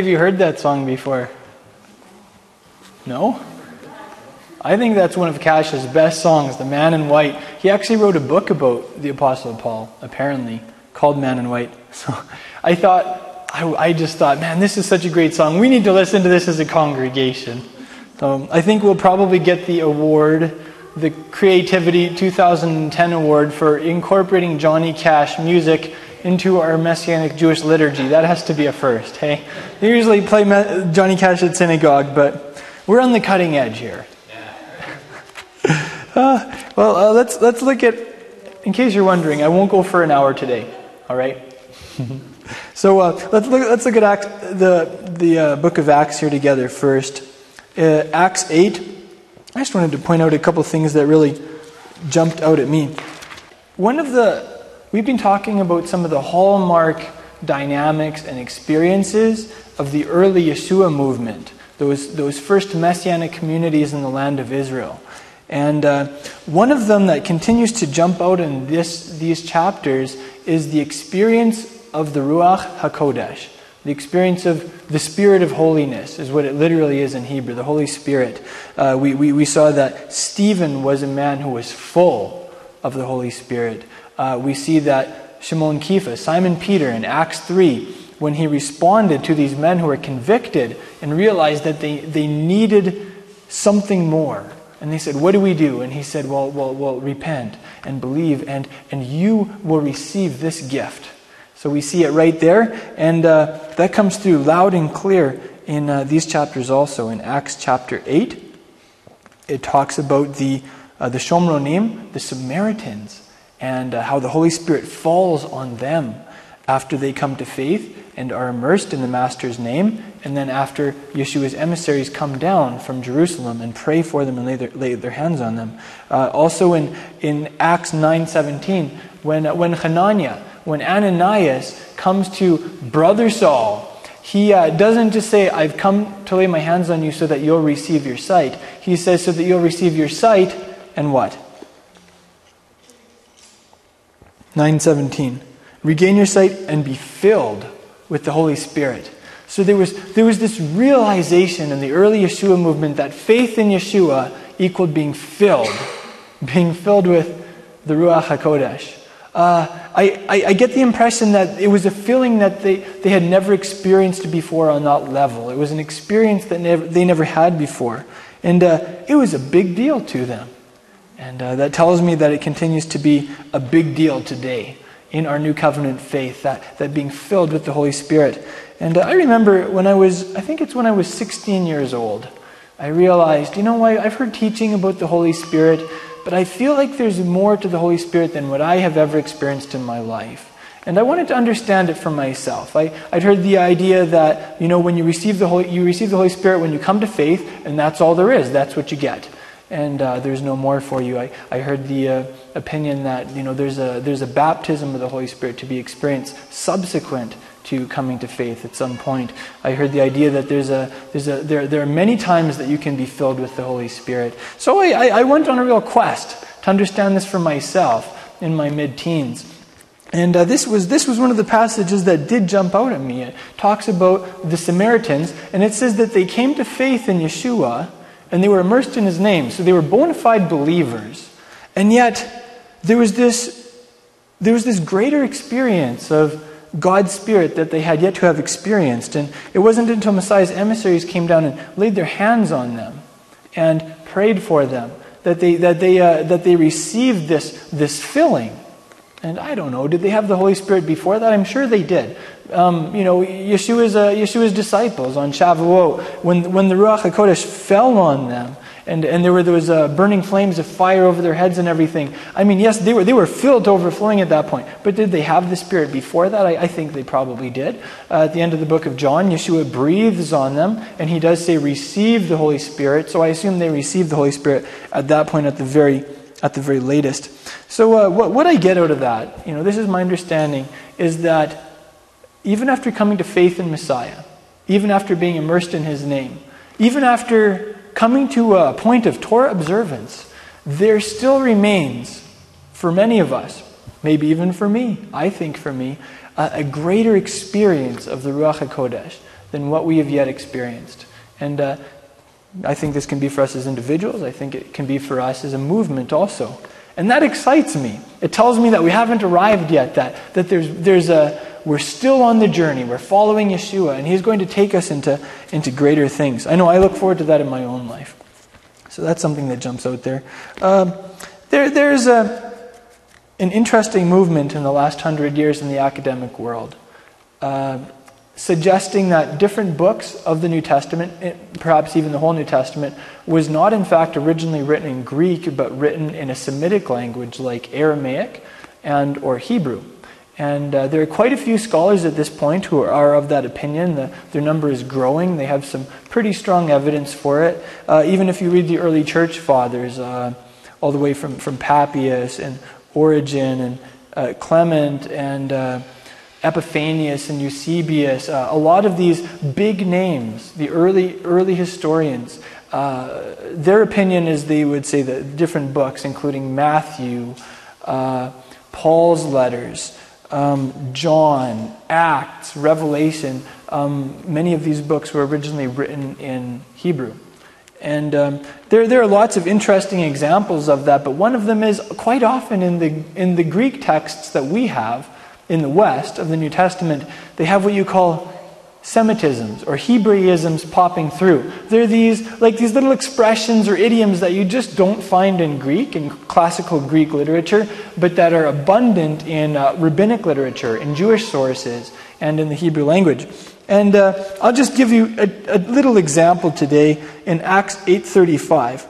Of you heard that song before? No? I think that's one of Cash's best songs, The Man in White. He actually wrote a book about the Apostle Paul, apparently, called Man in White. So I thought, I, I just thought, man, this is such a great song. We need to listen to this as a congregation. So I think we'll probably get the award, the Creativity 2010 award for incorporating Johnny Cash music into our Messianic Jewish liturgy. That has to be a first, hey? They usually play Johnny Cash at synagogue, but we're on the cutting edge here. Uh, well, uh, let's, let's look at, in case you're wondering, I won't go for an hour today, all right? so uh, let's, look, let's look at Acts, the, the uh, book of Acts here together first. Uh, Acts 8, I just wanted to point out a couple things that really jumped out at me. One of the, we've been talking about some of the hallmark dynamics and experiences of the early Yeshua movement, those, those first messianic communities in the land of Israel. And uh, one of them that continues to jump out in this, these chapters is the experience of the Ruach HaKodesh. The experience of the Spirit of holiness is what it literally is in Hebrew, the Holy Spirit. Uh, we, we, we saw that Stephen was a man who was full of the Holy Spirit. Uh, we see that Shimon Kepha, Simon Peter in Acts 3, when he responded to these men who were convicted and realized that they, they needed something more and they said, What do we do? And he said, Well, well, well repent and believe, and, and you will receive this gift. So we see it right there, and uh, that comes through loud and clear in uh, these chapters also. In Acts chapter 8, it talks about the, uh, the Shomronim, the Samaritans, and uh, how the Holy Spirit falls on them after they come to faith and are immersed in the Master's name, and then after Yeshua's emissaries come down from Jerusalem and pray for them and lay their, lay their hands on them. Uh, also in, in Acts 9.17, when, uh, when Hananiah, when Ananias comes to Brother Saul, he uh, doesn't just say, I've come to lay my hands on you so that you'll receive your sight. He says, so that you'll receive your sight and what? 917. Regain your sight and be filled with the Holy Spirit. So there was, there was this realization in the early Yeshua movement that faith in Yeshua equaled being filled, being filled with the Ruach HaKodesh. Uh, I, I, I, get the impression that it was a feeling that they, they had never experienced before on that level. It was an experience that never, they never had before. And uh, it was a big deal to them. And uh, that tells me that it continues to be a big deal today in our new covenant faith, that, that being filled with the Holy Spirit. And uh, I remember when I was, I think it's when I was 16 years old, I realized, you know what, I've heard teaching about the Holy Spirit, but I feel like there's more to the Holy Spirit than what I have ever experienced in my life. And I wanted to understand it for myself. I, would heard the idea that, you know, when you receive, the Holy, you receive the Holy Spirit when you come to faith, and that's all there is. That's what you get and uh, there's no more for you. I, I heard the uh, opinion that you know there's a there's a baptism of the Holy Spirit to be experienced subsequent to coming to faith at some point. I heard the idea that there's a there's a there there are many times that you can be filled with the Holy Spirit. So I, I went on a real quest to understand this for myself in my mid-teens. And uh, this, was, this was one of the passages that did jump out at me. It talks about the Samaritans, and it says that they came to faith in Yeshua and they were immersed in his name. So they were bona fide believers. And yet, there was this, there was this greater experience of God's Spirit that they had yet to have experienced. And it wasn't until Messiah's emissaries came down and laid their hands on them and prayed for them that they, that they, uh, that they received this, this filling. And I don't know, did they have the Holy Spirit before that? I'm sure they did um, you know, Yeshua's, uh, Yeshua's disciples on Shavuot, when, when the Ruach HaKodesh fell on them, and, and there, were, was uh, burning flames of fire over their heads and everything. I mean, yes, they were, they were filled to overflowing at that point. But did they have the Spirit before that? I, I think they probably did. Uh, at the end of the book of John, Yeshua breathes on them, and he does say, receive the Holy Spirit. So I assume they received the Holy Spirit at that point at the very, at the very latest. So uh, what, what I get out of that, you know, this is my understanding, is that even after coming to faith in Messiah, even after being immersed in his name, even after coming to a point of Torah observance, there still remains, for many of us, maybe even for me, I think for me, a, a greater experience of the Ruach HaKodesh than what we have yet experienced. And uh, I think this can be for us as individuals. I think it can be for us as a movement also. And that excites me. It tells me that we haven't arrived yet, that, that there's, there's a, we're still on the journey. We're following Yeshua, and He's going to take us into, into greater things. I know I look forward to that in my own life. So that's something that jumps out there. Um, there there's a, an interesting movement in the last hundred years in the academic world. Uh, suggesting that different books of the New Testament, eh, perhaps even the whole New Testament, was not in fact originally written in Greek, but written in a Semitic language like Aramaic and or Hebrew. And uh, there are quite a few scholars at this point who are of that opinion. The, their number is growing. They have some pretty strong evidence for it. Uh, even if you read the early church fathers, uh, all the way from, from Papias and Origen and uh, Clement and uh, Epiphanius and Eusebius, uh, a lot of these big names, the early, early historians, uh, their opinion is they would say that different books, including Matthew, uh, Paul's letters, um, John, Acts, Revelation, um, many of these books were originally written in Hebrew. And um, there, there are lots of interesting examples of that, but one of them is quite often in the, in the Greek texts that we have in the West of the New Testament, they have what you call Semitisms or Hebraisms popping through. They're these like these little expressions or idioms that you just don't find in Greek in classical Greek literature, but that are abundant in uh, rabbinic literature, in Jewish sources, and in the Hebrew language. And uh, I'll just give you a, a little example today in Acts 8:35.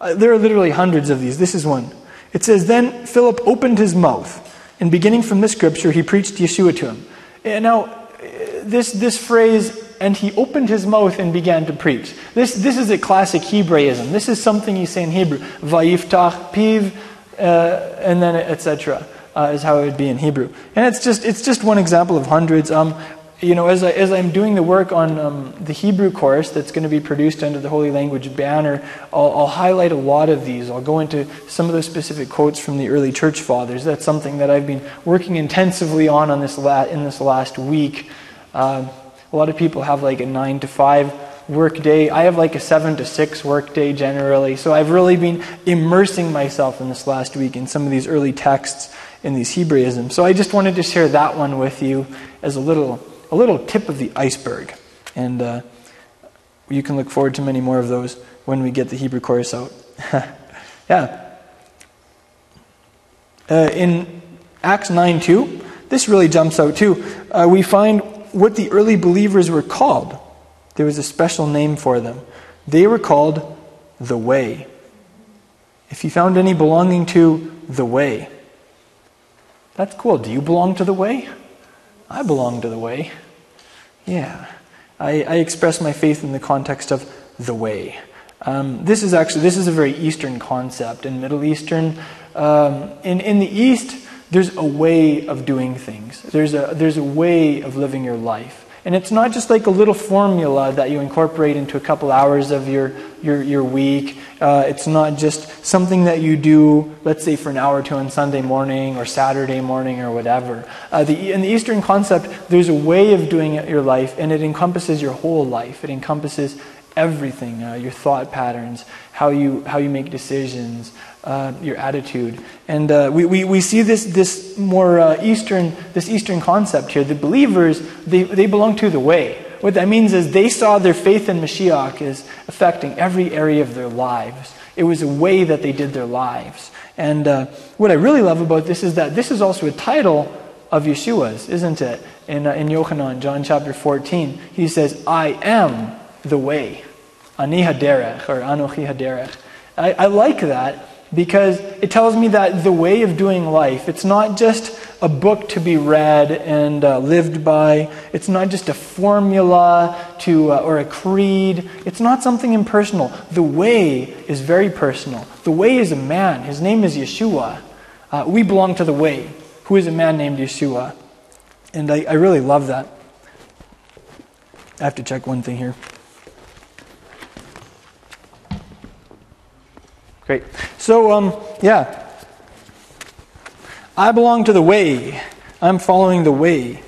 Uh, there are literally hundreds of these. This is one. It says, "Then Philip opened his mouth." And beginning from this scripture, he preached Yeshua to him. And now, this, this phrase, and he opened his mouth and began to preach. This, this is a classic Hebraism. This is something you say in Hebrew. Vayiftach piv, uh, and then etc. Uh, is how it would be in Hebrew. And it's just, it's just one example of hundreds. Um, you know, as, I, as I'm doing the work on um, the Hebrew course that's going to be produced under the Holy Language banner, I'll, I'll, highlight a lot of these. I'll go into some of the specific quotes from the early church fathers. That's something that I've been working intensively on, on this la- in this last week. Um, a lot of people have like a 9 to 5 work day. I have like a 7 to 6 work day generally. So I've really been immersing myself in this last week in some of these early texts in these Hebraisms. So I just wanted to share that one with you as a little a little tip of the iceberg. And uh, you can look forward to many more of those when we get the Hebrew chorus out. yeah. Uh, in Acts 9 2, this really jumps out too. Uh, we find what the early believers were called. There was a special name for them. They were called the Way. If you found any belonging to the Way, that's cool. Do you belong to the Way? I belong to the way. Yeah. I, I express my faith in the context of the way. Um, this is actually this is a very Eastern concept. In Middle Eastern, um, in in the East, there's a way of doing things. There's a there's a way of living your life. And it's not just like a little formula that you incorporate into a couple hours of your, your, your week. Uh, it's not just something that you do, let's say, for an hour or two on Sunday morning or Saturday morning or whatever. Uh, the, in the Eastern concept, there's a way of doing it your life, and it encompasses your whole life. It encompasses everything uh, your thought patterns, how you, how you make decisions, uh, your attitude. And uh, we, we, we see this, this more uh, Eastern, this Eastern concept here. The believers, they, they belong to the way. What that means is they saw their faith in Mashiach as affecting every area of their lives. It was a way that they did their lives. And uh, what I really love about this is that this is also a title of Yeshua's, isn't it? In, uh, in Yochanan, John chapter 14, he says, I am the way. Ani haderech, or Anochi haderech. I, I like that because it tells me that the way of doing life, it's not just a book to be read and uh, lived by. It's not just a formula to, uh, or a creed. It's not something impersonal. The way is very personal. The way is a man. His name is Yeshua. Uh, we belong to the way, who is a man named Yeshua. And I, I really love that. I have to check one thing here. Great. So, um, yeah. I belong to the way. I'm following the way.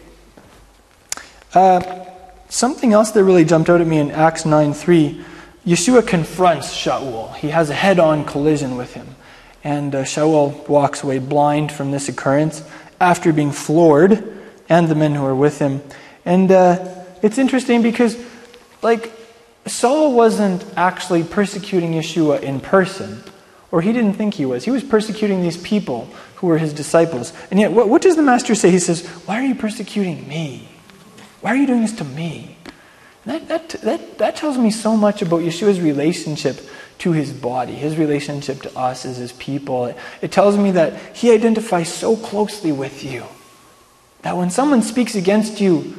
Uh, something else that really jumped out at me in Acts 9 3, Yeshua confronts Shaul. He has a head on collision with him. And uh, Shaul walks away blind from this occurrence after being floored, and the men who are with him. And uh, it's interesting because, like, Saul wasn't actually persecuting Yeshua in person, or he didn't think he was. He was persecuting these people who were his disciples. And yet, what, what does the master say? He says, Why are you persecuting me? Why are you doing this to me? That, that, that, that tells me so much about Yeshua's relationship to his body, his relationship to us as his people. It, it tells me that he identifies so closely with you that when someone speaks against you,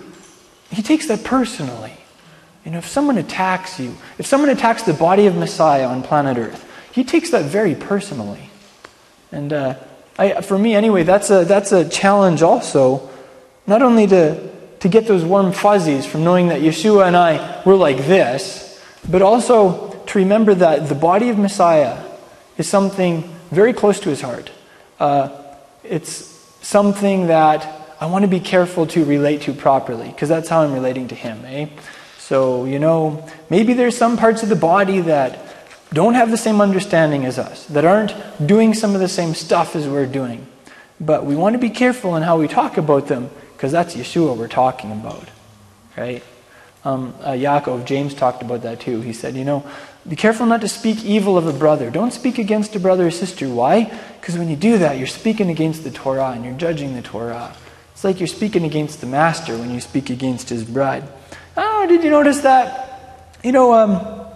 he takes that personally. You know, if someone attacks you, if someone attacks the body of Messiah on planet Earth, he takes that very personally. And uh, I, for me, anyway, that's a, that's a challenge also, not only to, to get those warm fuzzies from knowing that Yeshua and I were like this, but also to remember that the body of Messiah is something very close to his heart. Uh, it's something that I want to be careful to relate to properly, because that's how I'm relating to him, eh? So, you know, maybe there's some parts of the body that don't have the same understanding as us, that aren't doing some of the same stuff as we're doing. But we want to be careful in how we talk about them, because that's Yeshua we're talking about, right? Um, uh, Yaakov, James talked about that too. He said, you know, be careful not to speak evil of a brother. Don't speak against a brother or sister. Why? Because when you do that, you're speaking against the Torah and you're judging the Torah. It's like you're speaking against the master when you speak against his bride. Oh, did you notice that? You know, um,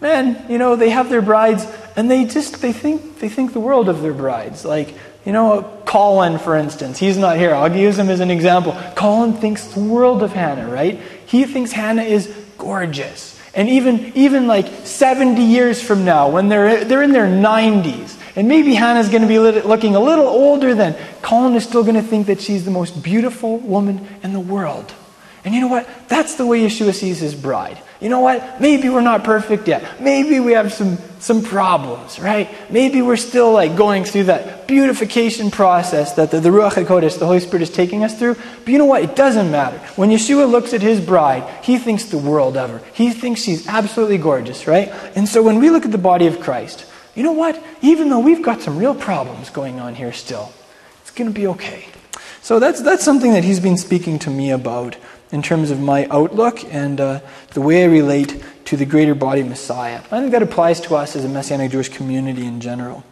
men, you know, they have their brides and they just they think they think the world of their brides. Like, you know, Colin, for instance, he's not here. I'll use him as an example. Colin thinks the world of Hannah, right? He thinks Hannah is gorgeous. And even even like 70 years from now, when they're they're in their 90s, and maybe Hannah's going to be looking a little older then, Colin is still going to think that she's the most beautiful woman in the world. And you know what? That's the way Yeshua sees his bride. You know what? Maybe we're not perfect yet. Maybe we have some, some problems, right? Maybe we're still like going through that beautification process that the, the Ruach HaKodesh, the Holy Spirit, is taking us through. But you know what? It doesn't matter. When Yeshua looks at his bride, he thinks the world of her. He thinks she's absolutely gorgeous, right? And so when we look at the body of Christ, you know what? Even though we've got some real problems going on here still, it's going to be okay. So that's, that's something that he's been speaking to me about in terms of my outlook and uh, the way I relate to the greater body Messiah. I think that applies to us as a Messianic Jewish community in general.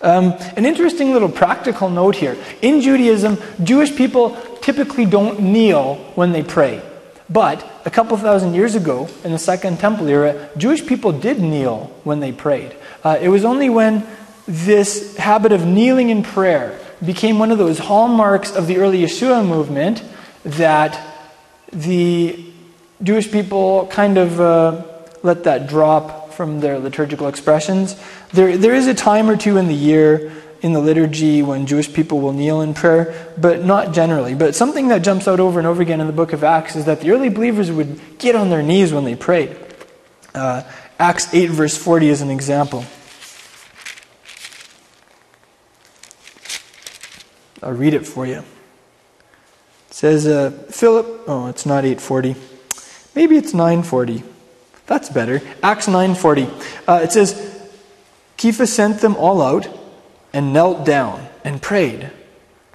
Um, an interesting little practical note here. In Judaism, Jewish people typically don't kneel when they pray. But a couple thousand years ago, in the Second Temple era, Jewish people did kneel when they prayed. Uh, it was only when this habit of kneeling in prayer became one of those hallmarks of the early Yeshua movement that the Jewish people kind of uh, let that drop from their liturgical expressions. There, there is a time or two in the year in the liturgy when Jewish people will kneel in prayer, but not generally. But something that jumps out over and over again in the book of Acts is that the early believers would get on their knees when they prayed. Uh, Acts 8, verse 40 is an example. I'll read it for you says uh, Philip, oh, it's not 840. Maybe it's 940. That's better. Acts 940. Uh, it says, Kepha sent them all out and knelt down and prayed.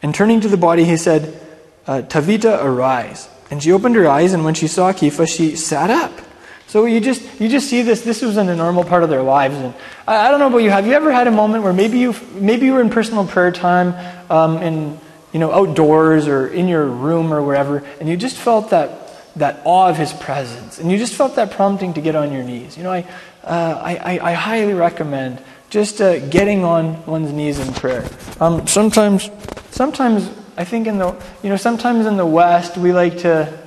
And turning to the body, he said, uh, Tavita, arise. And she opened her eyes, and when she saw Kepha, she sat up. So you just you just see this. This was in a normal part of their lives, and I, I, don't know about you. Have you ever had a moment where maybe you maybe you were in personal prayer time um, in you know, outdoors or in your room or wherever, and you just felt that, that awe of his presence, and you just felt that prompting to get on your knees. You know, I, uh, I, I, highly recommend just uh, getting on one's knees in prayer. Um, sometimes, sometimes I think in the, you know, sometimes in the West we like to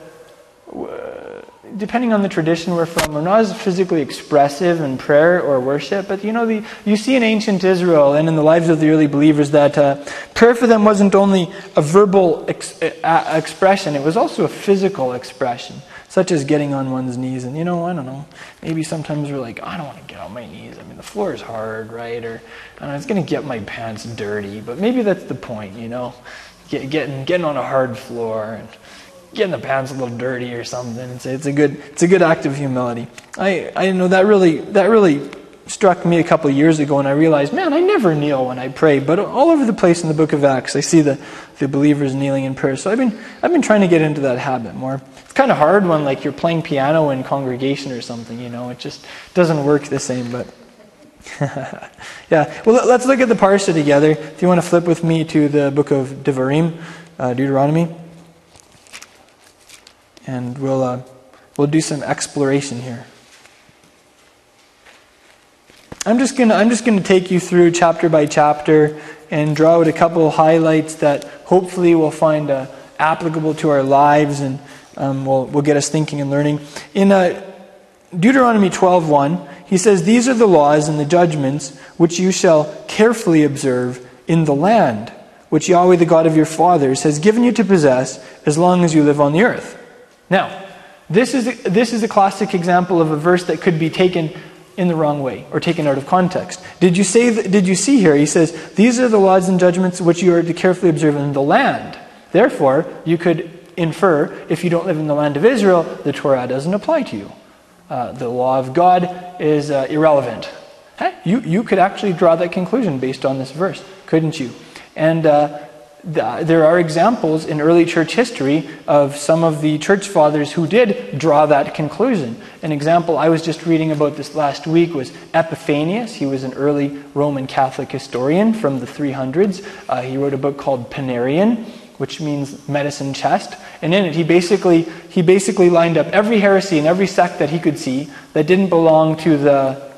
depending on the tradition we're from, we're not as physically expressive in prayer or worship, but you know, the, you see in ancient Israel and in the lives of the early believers that uh, prayer for them wasn't only a verbal ex- uh, expression, it was also a physical expression, such as getting on one's knees. And you know, I don't know, maybe sometimes we're like, I don't want to get on my knees. I mean, the floor is hard, right? Or I know, it's going to get my pants dirty, but maybe that's the point, you know? get, getting, getting on a hard floor and getting the pants a little dirty or something. It's, it's, a, good, it's a good act of humility. I, I know that really, that really struck me a couple years ago and I realized, man, I never kneel when I pray, but all over the place in the book of Acts, I see the, the believers kneeling in prayer. So I've been, I've been trying to get into that habit more. It's kind of hard when like you're playing piano in congregation or something, you know, it just doesn't work the same, but yeah. Well, let's look at the parsha together. If you want to flip with me to the book of Devarim, uh, Deuteronomy, and we'll, uh, we'll do some exploration here. I'm just gonna I'm just gonna take you through chapter by chapter and draw out a couple of highlights that hopefully we'll find uh, applicable to our lives and um, will will get us thinking and learning. In uh, Deuteronomy 12:1, he says, "These are the laws and the judgments which you shall carefully observe in the land which Yahweh the God of your fathers has given you to possess as long as you live on the earth." Now, this is a, this is a classic example of a verse that could be taken in the wrong way or taken out of context. Did you, say that, did you see here? He says, These are the laws and judgments which you are to carefully observe in the land. Therefore, you could infer if you don't live in the land of Israel, the Torah doesn't apply to you. Uh, the law of God is uh, irrelevant. Hey, you, you could actually draw that conclusion based on this verse, couldn't you? And uh, there are examples in early church history of some of the church fathers who did draw that conclusion. An example I was just reading about this last week was Epiphanius. He was an early Roman Catholic historian from the 300s. Uh, he wrote a book called Panarion, which means medicine chest. And in it, he basically, he basically lined up every heresy and every sect that he could see that didn't belong to the,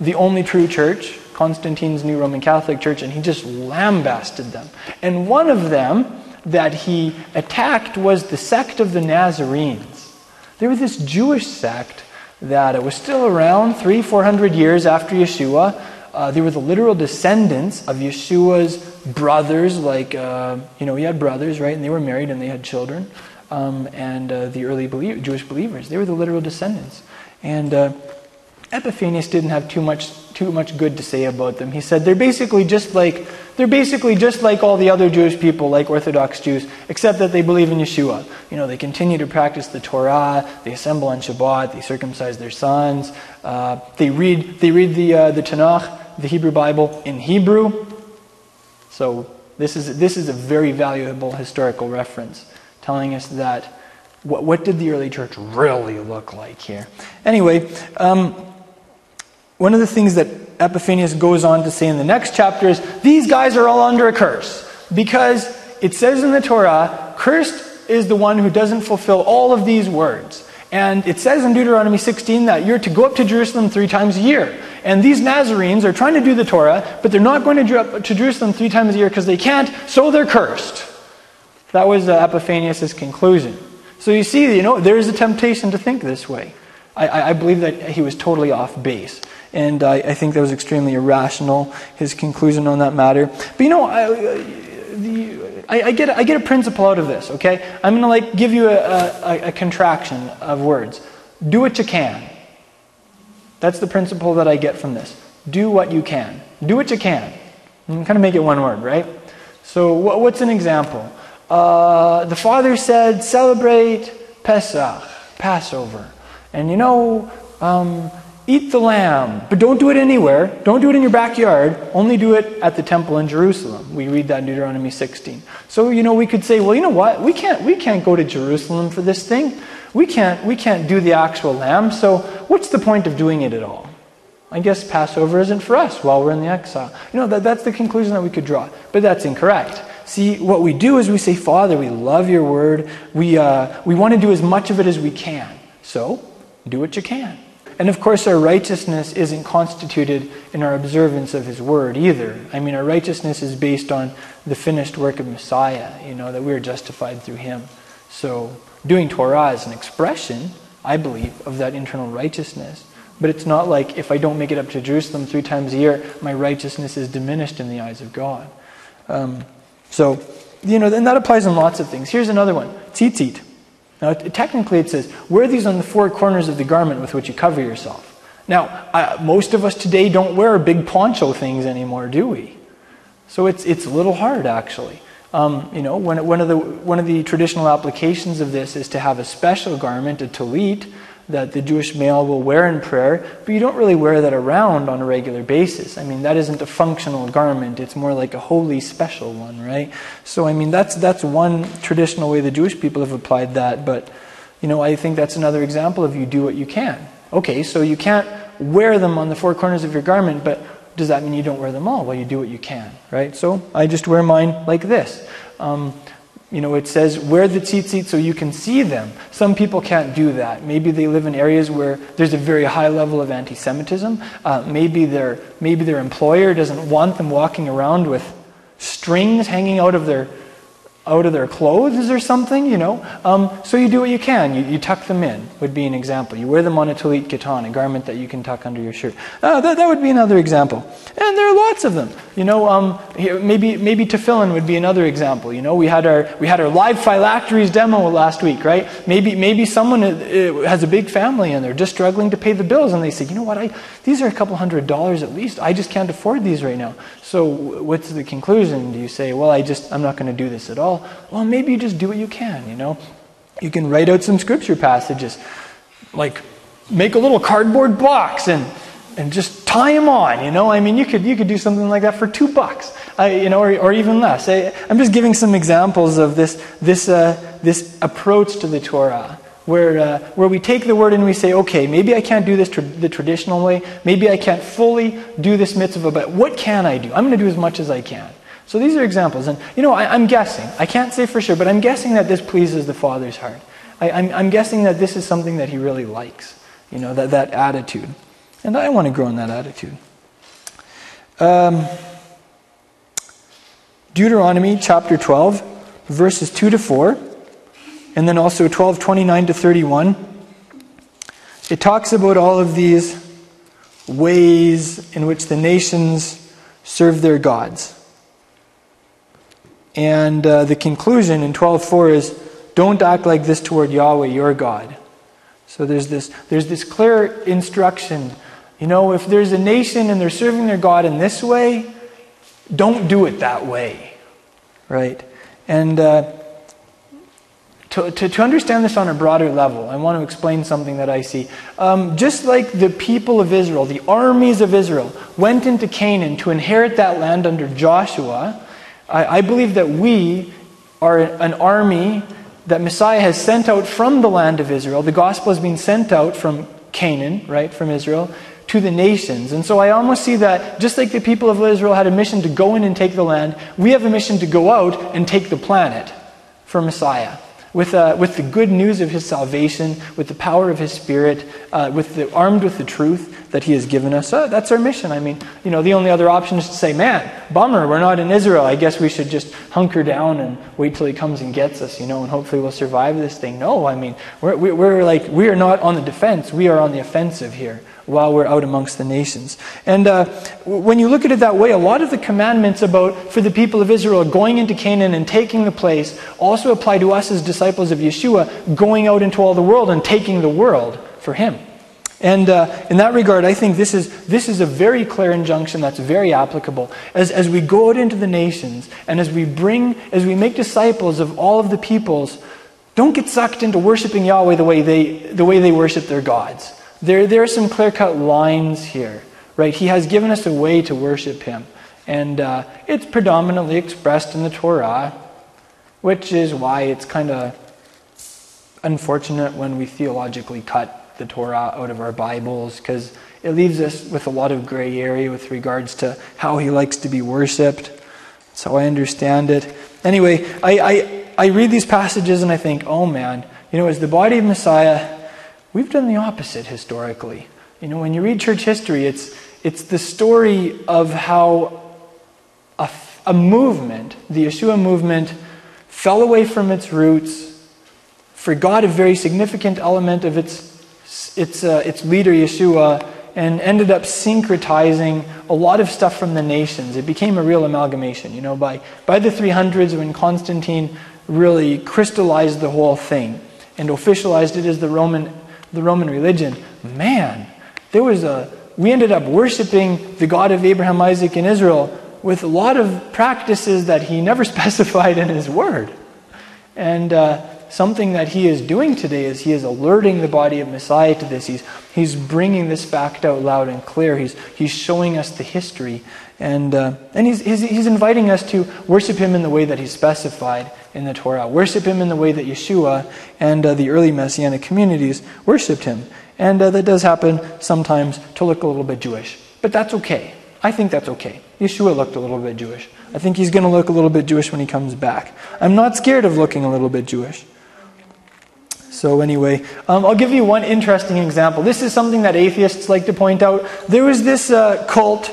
the only true church, Constantine's new Roman Catholic Church, and he just lambasted them. And one of them that he attacked was the sect of the Nazarenes. They were this Jewish sect that it was still around three, four hundred years after Yeshua. Uh, they were the literal descendants of Yeshua's brothers, like, uh, you know, he had brothers, right? And they were married and they had children. Um, and uh, the early Jewish believers, they were the literal descendants. And uh, Epiphanius didn't have too much too much good to say about them. He said they're basically just like they're basically just like all the other Jewish people, like Orthodox Jews, except that they believe in Yeshua. You know, they continue to practice the Torah, they assemble on Shabbat, they circumcise their sons, uh, they read they read the uh, the Tanakh, the Hebrew Bible, in Hebrew. So this is this is a very valuable historical reference, telling us that what, what did the early church really look like here? Anyway. Um, one of the things that Epiphanius goes on to say in the next chapter is these guys are all under a curse because it says in the Torah, cursed is the one who doesn't fulfill all of these words. And it says in Deuteronomy 16 that you're to go up to Jerusalem three times a year. And these Nazarenes are trying to do the Torah, but they're not going to, to Jerusalem three times a year because they can't, so they're cursed. That was uh, Epiphanius' conclusion. So you see, you know, there is a temptation to think this way. I, I believe that he was totally off base. And I, I, think that was extremely irrational, his conclusion on that matter. But you know, I, I, I, get, I get a principle out of this, okay? I'm going to like give you a, a, a contraction of words. Do what you can. That's the principle that I get from this. Do what you can. Do what you can. Kind of make it one word, right? So, what's an example? Uh, the father said, celebrate Pesach, Passover. And you know, um, Eat the lamb, but don't do it anywhere. Don't do it in your backyard. Only do it at the temple in Jerusalem. We read that in Deuteronomy 16. So, you know, we could say, well, you know what? We can't, we can't go to Jerusalem for this thing. We can't, we can't do the actual lamb. So, what's the point of doing it at all? I guess Passover isn't for us while we're in the exile. You know, that, that's the conclusion that we could draw. But that's incorrect. See, what we do is we say, Father, we love your word. We, uh, we want to do as much of it as we can. So, do what you can. And of course, our righteousness isn't constituted in our observance of His Word either. I mean, our righteousness is based on the finished work of Messiah, you know, that we are justified through Him. So, doing Torah is an expression, I believe, of that internal righteousness. But it's not like if I don't make it up to Jerusalem three times a year, my righteousness is diminished in the eyes of God. Um, so, you know, and that applies in lots of things. Here's another one tzitzit. Now, technically, it says, wear these on the four corners of the garment with which you cover yourself. Now, uh, most of us today don't wear big poncho things anymore, do we? So it's, it's a little hard, actually. Um, you know, one, one, of the, one of the traditional applications of this is to have a special garment, a talit, that the Jewish male will wear in prayer, but you don't really wear that around on a regular basis. I mean, that isn't a functional garment, it's more like a holy special one, right? So, I mean, that's, that's one traditional way the Jewish people have applied that, but, you know, I think that's another example of you do what you can. Okay, so you can't wear them on the four corners of your garment, but does that mean you don't wear them all? Well, you do what you can, right? So I just wear mine like this. Um, you know, it says wear the tzitzit so you can see them. Some people can't do that. Maybe they live in areas where there's a very high level of anti-Semitism. Uh, maybe their maybe their employer doesn't want them walking around with strings hanging out of their out of their clothes or something, you know. Um, so you do what you can. You, you, tuck them in, would be an example. You wear them on a talit katan, a garment that you can tuck under your shirt. Uh, that, that would be another example. And there are lots of them. You know, um, maybe, maybe tefillin would be another example. You know, we had our, we had our live phylacteries demo last week, right? Maybe, maybe someone uh, uh, has a big family and they're just struggling to pay the bills and they say, you know what, I, these are a couple hundred dollars at least. I just can't afford these right now. So what's the conclusion? Do you say, well, I just, I'm not going to do this at all? Well, well, maybe you just do what you can, you know? You can write out some scripture passages, like make a little cardboard box and and just tie them on. You know, I mean, you could you could do something like that for two bucks, uh, you know, or, or even less. I, am just giving some examples of this this uh, this approach to the Torah, where uh, where we take the word and we say, okay, maybe I can't do this tra- the traditional way, maybe I can't fully do this mitzvah, but what can I do? I'm going to do as much as I can. So these are examples. And, you know, I, am guessing, I can't say for sure, but I'm guessing that this pleases the Father's heart. I, I'm, I'm guessing that this is something that He really likes, you know, that, that attitude. And I want to grow in that attitude. Um, Deuteronomy chapter 12, verses 2 to 4, and then also 12, 29 to 31. It talks about all of these ways in which the nations serve their gods. And uh, the conclusion in 12.4 is, don't act like this toward Yahweh, your God. So there's this, there's this clear instruction. You know, if there's a nation and they're serving their God in this way, don't do it that way. Right? And uh, to, to, to, understand this on a broader level, I want to explain something that I see. Um, just like the people of Israel, the armies of Israel, went into Canaan to inherit that land under Joshua, I, I believe that we are an army that Messiah has sent out from the land of Israel. The gospel has been sent out from Canaan, right, from Israel, to the nations. And so I almost see that just like the people of Israel had a mission to go in and take the land, we have a mission to go out and take the planet for Messiah with, uh, with the good news of his salvation, with the power of his spirit, uh, with the, armed with the truth that he has given us. Uh, that's our mission. I mean, you know, the only other option is to say, man, bummer, we're not in Israel. I guess we should just hunker down and wait till he comes and gets us, you know, and hopefully we'll survive this thing. No, I mean, we're, we're like, we are not on the defense. We are on the offensive here while we're out amongst the nations. And uh, when you look at it that way, a lot of the commandments about for the people of Israel going into Canaan and taking the place also apply to us as disciples of Yeshua going out into all the world and taking the world for Him. And uh, in that regard, I think this is, this is a very clear injunction that's very applicable. As, as we go out into the nations and as we bring, as we make disciples of all of the peoples, don't get sucked into worshiping Yahweh the way they, the way they worship their gods. There, there are some clear cut lines here, right? He has given us a way to worship Him. And uh, it's predominantly expressed in the Torah, which is why it's kind of unfortunate when we theologically cut the Torah out of our Bibles, because it leaves us with a lot of gray area with regards to how He likes to be worshiped. That's how I understand it. Anyway, I, I, I read these passages and I think, oh man, you know, as the body of Messiah, We've done the opposite historically. You know, when you read church history, it's, it's the story of how a, a movement, the Yeshua movement, fell away from its roots, forgot a very significant element of its, uh, its leader, Yeshua, and ended up syncretizing a lot of stuff from the nations. It became a real amalgamation. You know, by, by the 300s, when Constantine really crystallized the whole thing and officialized it as the Roman the Roman religion, man, there was a, we ended up worshiping the God of Abraham, Isaac, and Israel with a lot of practices that he never specified in his word. And uh, something that he is doing today is he is alerting the body of Messiah to this. He's, he's bringing this fact out loud and clear. He's, he's showing us the history. And, uh, and he's, he's, he's inviting us to worship him in the way that he's specified in the Torah. Worship him in the way that Yeshua and uh, the early Messianic communities worshiped him. And uh, that does happen sometimes to look a little bit Jewish. But that's okay. I think that's okay. Yeshua looked a little bit Jewish. I think he's going to look a little bit Jewish when he comes back. I'm not scared of looking a little bit Jewish. So, anyway, um, I'll give you one interesting example. This is something that atheists like to point out. There was this uh, cult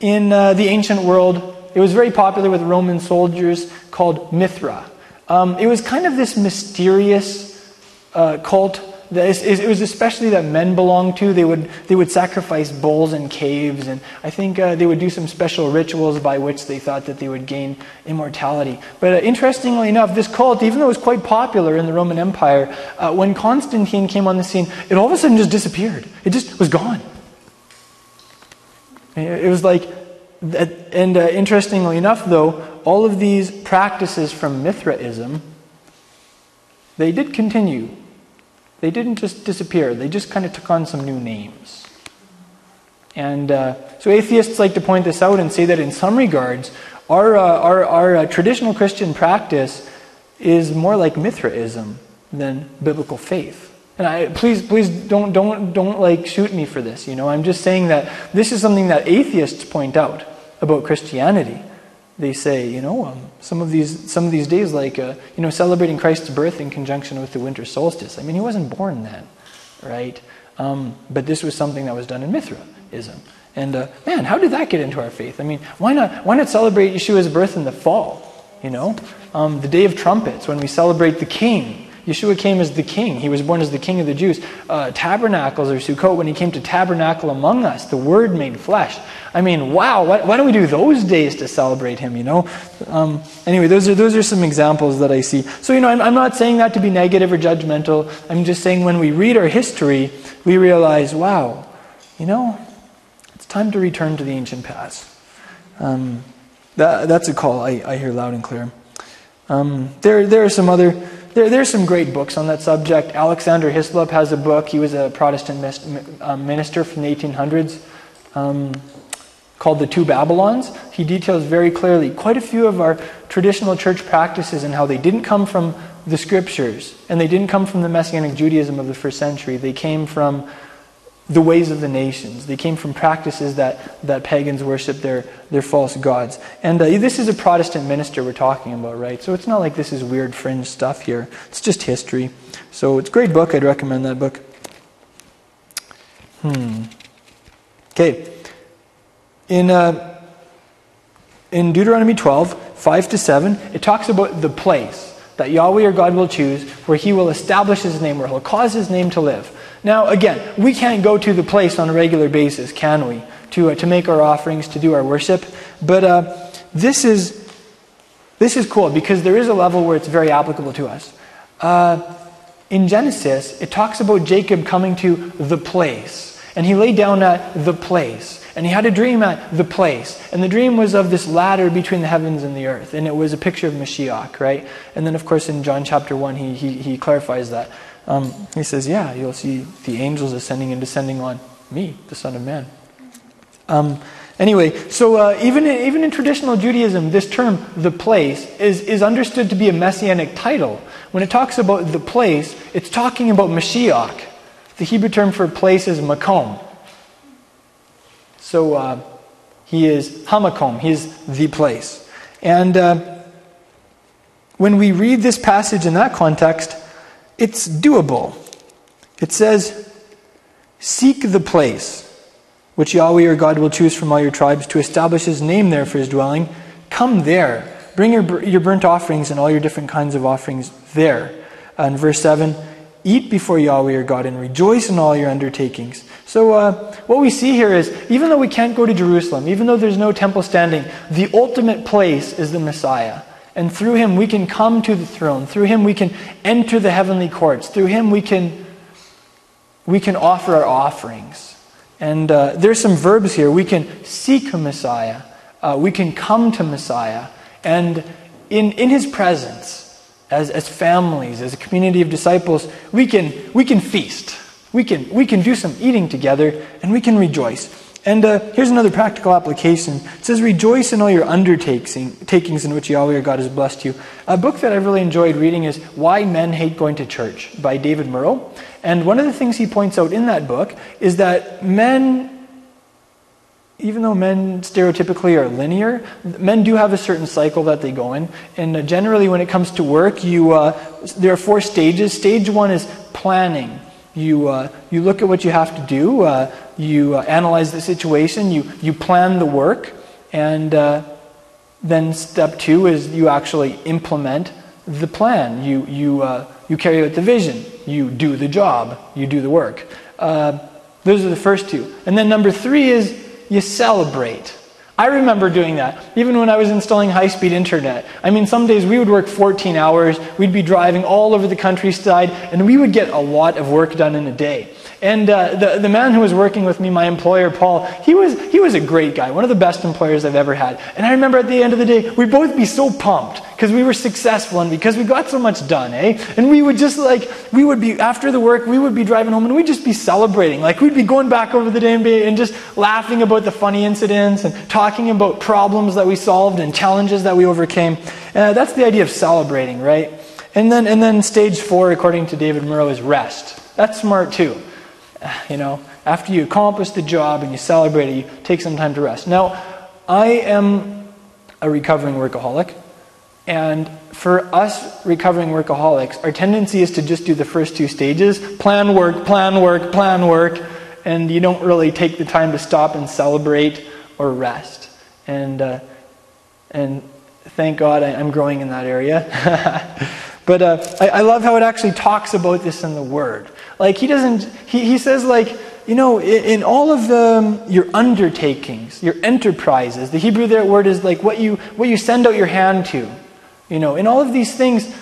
in uh, the ancient world, it was very popular with Roman soldiers called Mithra. Um, it was kind of this mysterious uh, cult it was especially that men belonged to. They would, they would sacrifice bulls in caves, and I think uh, they would do some special rituals by which they thought that they would gain immortality. But uh, interestingly enough, this cult, even though it was quite popular in the Roman Empire, uh, when Constantine came on the scene, it all of a sudden just disappeared. It just was gone. It was like, and uh, interestingly enough, though, all of these practices from Mithraism, they did continue they didn't just disappear, they just kind of took on some new names. And uh, so atheists like to point this out and say that in some regards, our, uh, our, our uh, traditional Christian practice is more like Mithraism than biblical faith. And I, please, please don't, don't, don't like shoot me for this. You know, I'm just saying that this is something that atheists point out about Christianity they say, you know, um, some of these some of these days, like uh, you know, celebrating Christ's birth in conjunction with the winter solstice. I mean, he wasn't born then, right? Um, but this was something that was done in Mithraism. And uh, man, how did that get into our faith? I mean, why not why not celebrate Yeshua's birth in the fall? You know, um, the day of trumpets when we celebrate the King Yeshua came as the king. He was born as the king of the Jews. Uh, tabernacles or Sukkot, when he came to tabernacle among us, the word made flesh. I mean, wow, why, why don't we do those days to celebrate him, you know? Um, anyway, those are, those are some examples that I see. So, you know, I'm, I'm not saying that to be negative or judgmental. I'm just saying when we read our history, we realize, wow, you know, it's time to return to the ancient past. Um, that, that's a call I, I hear loud and clear. Um, there, there are some other there, there's some great books on that subject. Alexander Hislop has a book. He was a Protestant um, minister from the 1800s um, called The Two Babylons. He details very clearly quite a few of our traditional church practices and how they didn't come from the scriptures and they didn't come from the Messianic Judaism of the first century. They came from the ways of the nations. They came from practices that, that pagans worship their, their false gods. And uh, this is a Protestant minister we're talking about, right? So it's not like this is weird fringe stuff here. It's just history. So it's a great book. I'd recommend that book. Hmm. Okay. In, uh, in Deuteronomy 12, 5 to 7, it talks about the place that Yahweh or God will choose where he will establish his name, where he'll cause his name to live. Now, again, we can't go to the place on a regular basis, can we? To, uh, to make our offerings, to do our worship. But uh, this, is, this is cool because there is a level where it's very applicable to us. Uh, in Genesis, it talks about Jacob coming to the place. And he lay down at the place. And he had a dream at the place. And the dream was of this ladder between the heavens and the earth. And it was a picture of Mashiach, right? And then, of course, in John chapter 1, he, he, he clarifies that. Um, he says, Yeah, you'll see the angels ascending and descending on me, the Son of Man. Um, anyway, so uh, even, in, even in traditional Judaism, this term, the place, is, is understood to be a messianic title. When it talks about the place, it's talking about Mashiach. The Hebrew term for place is makom. So uh, he is hamakom, he is the place. And uh, when we read this passage in that context, it's doable. It says, Seek the place which Yahweh your God will choose from all your tribes to establish his name there for his dwelling. Come there. Bring your, your burnt offerings and all your different kinds of offerings there. And verse 7 Eat before Yahweh your God and rejoice in all your undertakings. So, uh, what we see here is even though we can't go to Jerusalem, even though there's no temple standing, the ultimate place is the Messiah. And through him we can come to the throne. Through him we can enter the heavenly courts. Through him we can, we can offer our offerings. And uh, there's some verbs here. We can seek Messiah. Uh, we can come to Messiah and in, in his presence, as, as families, as a community of disciples, we can, we can feast. We can, we can do some eating together and we can rejoice. And uh, here's another practical application. It says, Rejoice in all your undertakings in which Yahweh your God has blessed you. A book that I've really enjoyed reading is Why Men Hate Going to Church by David Murrow. And one of the things he points out in that book is that men, even though men stereotypically are linear, men do have a certain cycle that they go in. And uh, generally, when it comes to work, you, uh, there are four stages. Stage one is planning. You, uh, you look at what you have to do, uh, you uh, analyze the situation, you, you plan the work, and uh, then step two is you actually implement the plan. You, you, uh, you carry out the vision, you do the job, you do the work. Uh, those are the first two. And then number three is you celebrate. I remember doing that, even when I was installing high speed internet. I mean, some days we would work 14 hours, we'd be driving all over the countryside, and we would get a lot of work done in a day. And uh, the, the man who was working with me, my employer, Paul, he was, he was a great guy, one of the best employers I've ever had. And I remember at the end of the day, we'd both be so pumped because we were successful and because we got so much done, eh? And we would just like, we would be, after the work, we would be driving home and we'd just be celebrating. Like, we'd be going back over the day and, be, and just laughing about the funny incidents and talking about problems that we solved and challenges that we overcame. Uh, that's the idea of celebrating, right? And then, and then stage four, according to David Murrow, is rest. That's smart too. you know, after you accomplish the job and you celebrate it, you take some time to rest. Now, I am a recovering workaholic, and for us recovering workaholics, our tendency is to just do the first two stages plan work, plan work, plan work, and you don't really take the time to stop and celebrate or rest. And, uh, and thank God I, am growing in that area. but uh, I, I love how it actually talks about this in the Word. Like, he doesn't, he, he says, like, you know, in, in all of the, your undertakings, your enterprises, the Hebrew there word is like what you, what you send out your hand to. You know, in all of these things,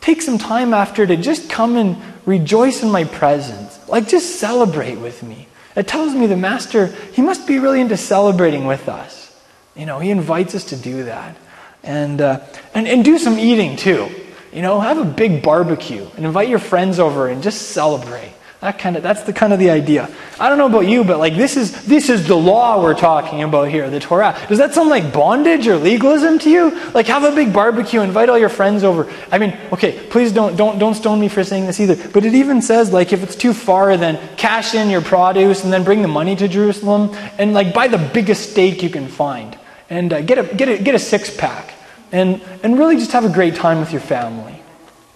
take some time after to just come and rejoice in my presence. Like, just celebrate with me. It tells me the Master, he must be really into celebrating with us. You know, he invites us to do that. And, uh, and, and do some eating too. You know, have a big barbecue and invite your friends over and just celebrate. That kind of that's the kind of the idea. I don't know about you, but like this is this is the law we're talking about here, the Torah. Does that sound like bondage or legalism to you? Like have a big barbecue, invite all your friends over. I mean, okay, please don't don't don't stone me for saying this either. But it even says like if it's too far, then cash in your produce and then bring the money to Jerusalem and like buy the biggest steak you can find and uh, get a get a get a six pack and, and really just have a great time with your family.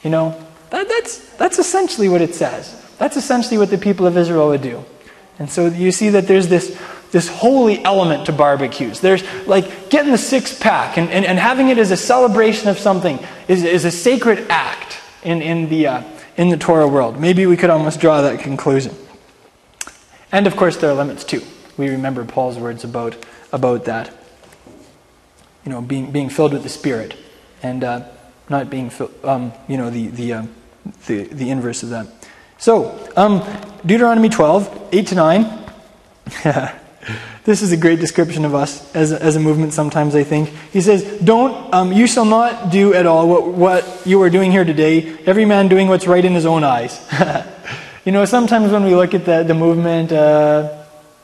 You know, that, that's, that's essentially what it says. That's essentially what the people of Israel would do. And so you see that there's this, this holy element to barbecues. There's like getting the six pack and, and, and having it as a celebration of something is, is a sacred act in, in, the, uh, in the Torah world. Maybe we could almost draw that conclusion. And of course, there are limits too. We remember Paul's words about, about that you know, being, being filled with the Spirit and uh, not being, um, you know, the, the, uh, the, the inverse of that. So, um, Deuteronomy 12, 8 to 9. this is a great description of us as a, as a movement sometimes, I think. He says, Don't, um, you shall not do at all what, what you are doing here today, every man doing what's right in his own eyes. you know, sometimes when we look at the, the movement, uh,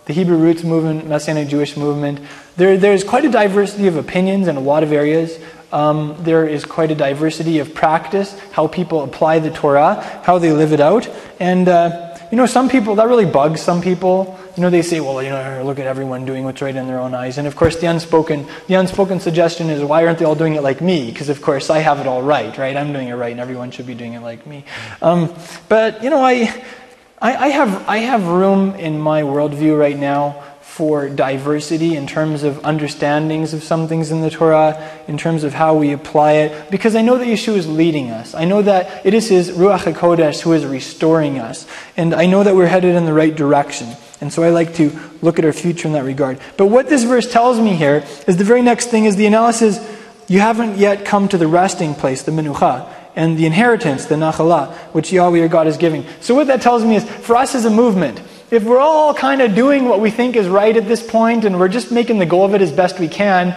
the Hebrew roots movement, Messianic Jewish movement, there, there's quite a diversity of opinions in a lot of areas. Um, there is quite a diversity of practice, how people apply the Torah, how they live it out. And, uh, you know, some people, that really bugs some people. You know, they say, well, you know, look at everyone doing what's right in their own eyes. And of course, the unspoken, the unspoken suggestion is, why aren't they all doing it like me? Because of course, I have it all right, right? I'm doing it right, and everyone should be doing it like me. Um, but you know, I, I, I have, I have room in my worldview right now for diversity in terms of understandings of some things in the Torah, in terms of how we apply it, because I know that Yeshua is leading us. I know that it is His Ruach HaKodesh who is restoring us. And I know that we're headed in the right direction. And so I like to look at our future in that regard. But what this verse tells me here is the very next thing is the analysis you haven't yet come to the resting place, the Menucha and the inheritance, the Nachalah, which Yahweh your God is giving. So what that tells me is, for us as a movement, if we're all kind of doing what we think is right at this point and we're just making the goal of it as best we can,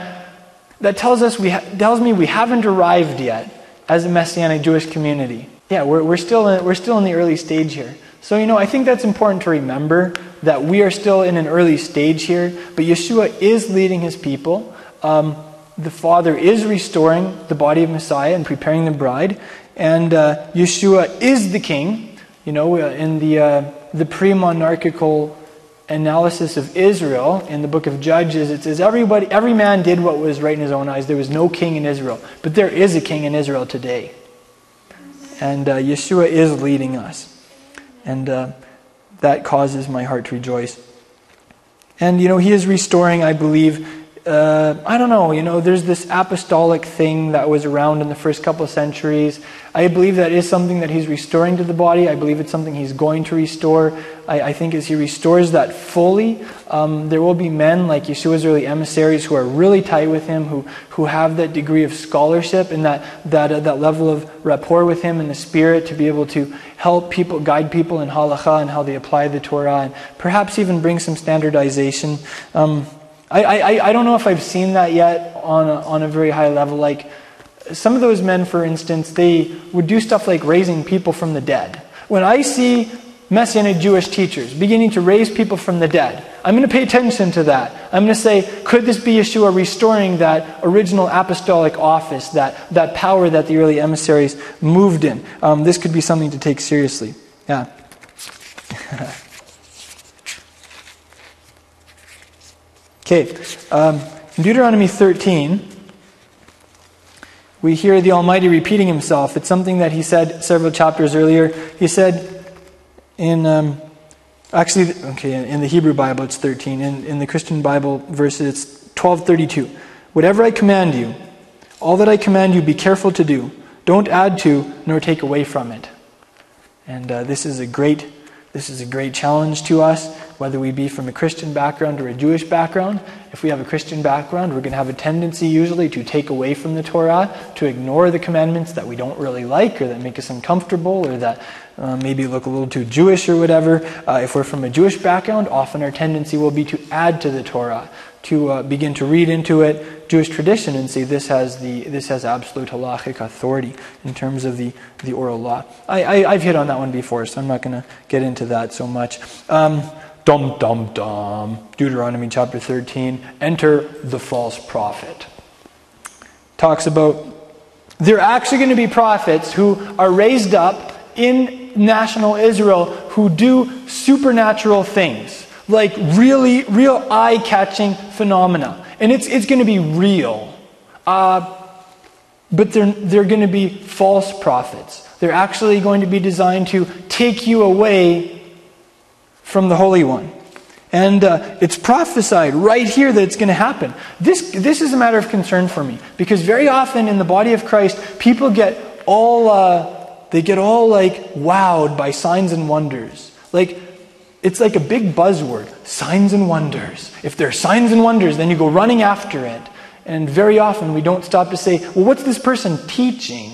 that tells us we ha- tells me we haven't arrived yet as a messianic Jewish community. Yeah, we're, we're, still in, we're still in the early stage here. So, you know, I think that's important to remember that we are still in an early stage here, but Yeshua is leading his people. Um, the Father is restoring the body of Messiah and preparing the bride, and uh, Yeshua is the king. You know, uh, in the, uh, the pre monarchical analysis of Israel in the book of Judges, it says everybody, every man did what was right in his own eyes. There was no king in Israel, but there is a king in Israel today, and uh, Yeshua is leading us, and uh, that causes my heart to rejoice. And you know, he is restoring, I believe, uh, I don't know, you know, there's this apostolic thing that was around in the first couple of centuries. I believe that is something that he's restoring to the body. I believe it's something he's going to restore. I, I think as he restores that fully, um, there will be men like Yeshua's early emissaries who are really tight with him, who, who have that degree of scholarship and that, that, uh, that level of rapport with him in the spirit to be able to help people, guide people in halacha and how they apply the Torah, and perhaps even bring some standardization. Um, I, I, I don't know if I've seen that yet on a, on a very high level. Like some of those men, for instance, they would do stuff like raising people from the dead. When I see Messianic Jewish teachers beginning to raise people from the dead, I'm going to pay attention to that. I'm going to say, could this be Yeshua restoring that original apostolic office, that, that power that the early emissaries moved in? Um, this could be something to take seriously. Yeah. Okay, um, in Deuteronomy 13, we hear the Almighty repeating himself. It's something that he said several chapters earlier. He said in, um, actually, okay, in the Hebrew Bible it's 13. In, in the Christian Bible verse it's 1232. Whatever I command you, all that I command you, be careful to do. Don't add to nor take away from it. And uh, this is a great this is a great challenge to us, whether we be from a Christian background or a Jewish background. If we have a Christian background, we're going to have a tendency usually to take away from the Torah, to ignore the commandments that we don't really like or that make us uncomfortable or that uh, maybe look a little too Jewish or whatever. Uh, if we're from a Jewish background, often our tendency will be to add to the Torah, to uh, begin to read into it Jewish tradition and say this has, the, this has absolute halachic authority in terms of the, the oral law. I, I, have hit on that one before, so I'm not going to get into that so much. Um, dum, dum, dum. Deuteronomy chapter 13. Enter the false prophet. Talks about there are actually going to be prophets who are raised up in national Israel who do supernatural things like really, real eye catching phenomena. And it's, it's going to be real. Uh, but they're, they're going to be false prophets. They're actually going to be designed to take you away from the Holy One. And uh, it's prophesied right here that it's going to happen. This, this is a matter of concern for me because very often in the body of Christ, people get all, uh, they get all like wowed by signs and wonders. Like, it's like a big buzzword signs and wonders. If there are signs and wonders, then you go running after it. And very often we don't stop to say, well, what's this person teaching?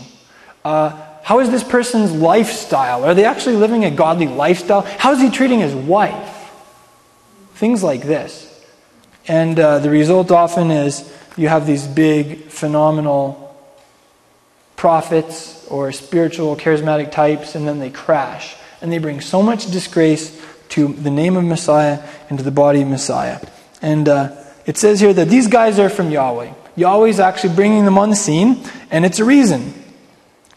Uh, how is this person's lifestyle? Are they actually living a godly lifestyle? How is he treating his wife? Things like this. And uh, the result often is you have these big, phenomenal prophets or spiritual, charismatic types, and then they crash. And they bring so much disgrace to the name of Messiah and to the body of Messiah. And uh, it says here that these guys are from Yahweh. Yahweh is actually bringing them on the scene, and it's a reason.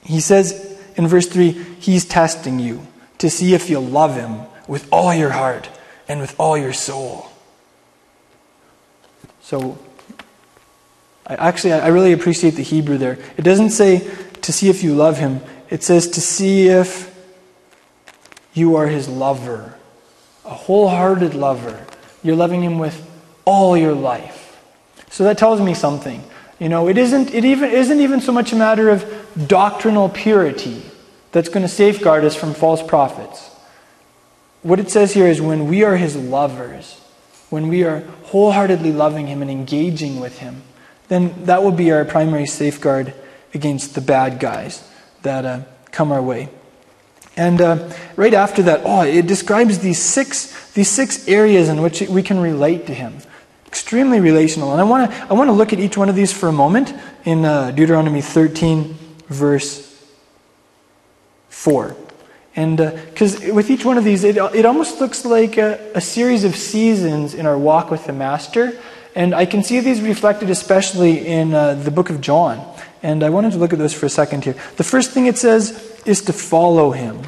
He says in verse 3 He's testing you to see if you'll love Him with all your heart and with all your soul. So, I, actually, I really appreciate the Hebrew there. It doesn't say to see if you love Him, it says to see if you are His lover a wholehearted lover. You're loving him with all your life. So that tells me something. You know, it isn't, it even, isn't even so much a matter of doctrinal purity that's going to safeguard us from false prophets. What it says here is when we are his lovers, when we are wholeheartedly loving him and engaging with him, then that will be our primary safeguard against the bad guys that uh, come our way. And uh, right after that, oh, it describes these six, these six areas in which we can relate to him. Extremely relational. And I want to I wanna look at each one of these for a moment in uh, Deuteronomy 13, verse 4. And because uh, with each one of these, it, it almost looks like a, a series of seasons in our walk with the Master. And I can see these reflected especially in uh, the book of John. And I wanted to look at those for a second here. The first thing it says is to follow him.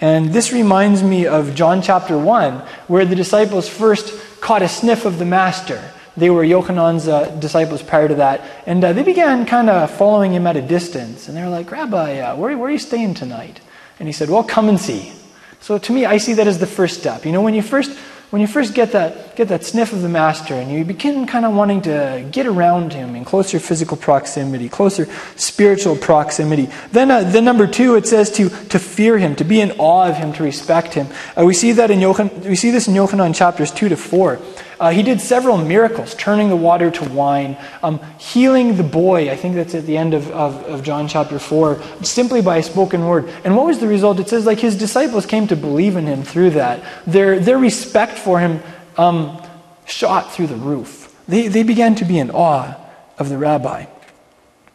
And this reminds me of John chapter 1, where the disciples first caught a sniff of the Master. They were Yochanan's uh, disciples prior to that. And uh, they began kind of following him at a distance. And they were like, Rabbi, uh, where, where are you staying tonight? And he said, Well, come and see. So to me, I see that as the first step. You know, when you first when you first get that, get that sniff of the master and you begin kind of wanting to get around him in closer physical proximity, closer spiritual proximity, then, uh, then number two, it says to, to fear him, to be in awe of him, to respect him. Uh, we, see that in Yochan, we see this in Yochanan chapters 2 to 4. Uh, he did several miracles, turning the water to wine, um, healing the boy. I think that's at the end of, of, of, John chapter 4, simply by a spoken word. And what was the result? It says, like, his disciples came to believe in him through that. Their, their respect for him um, shot through the roof. They, they began to be in awe of the rabbi.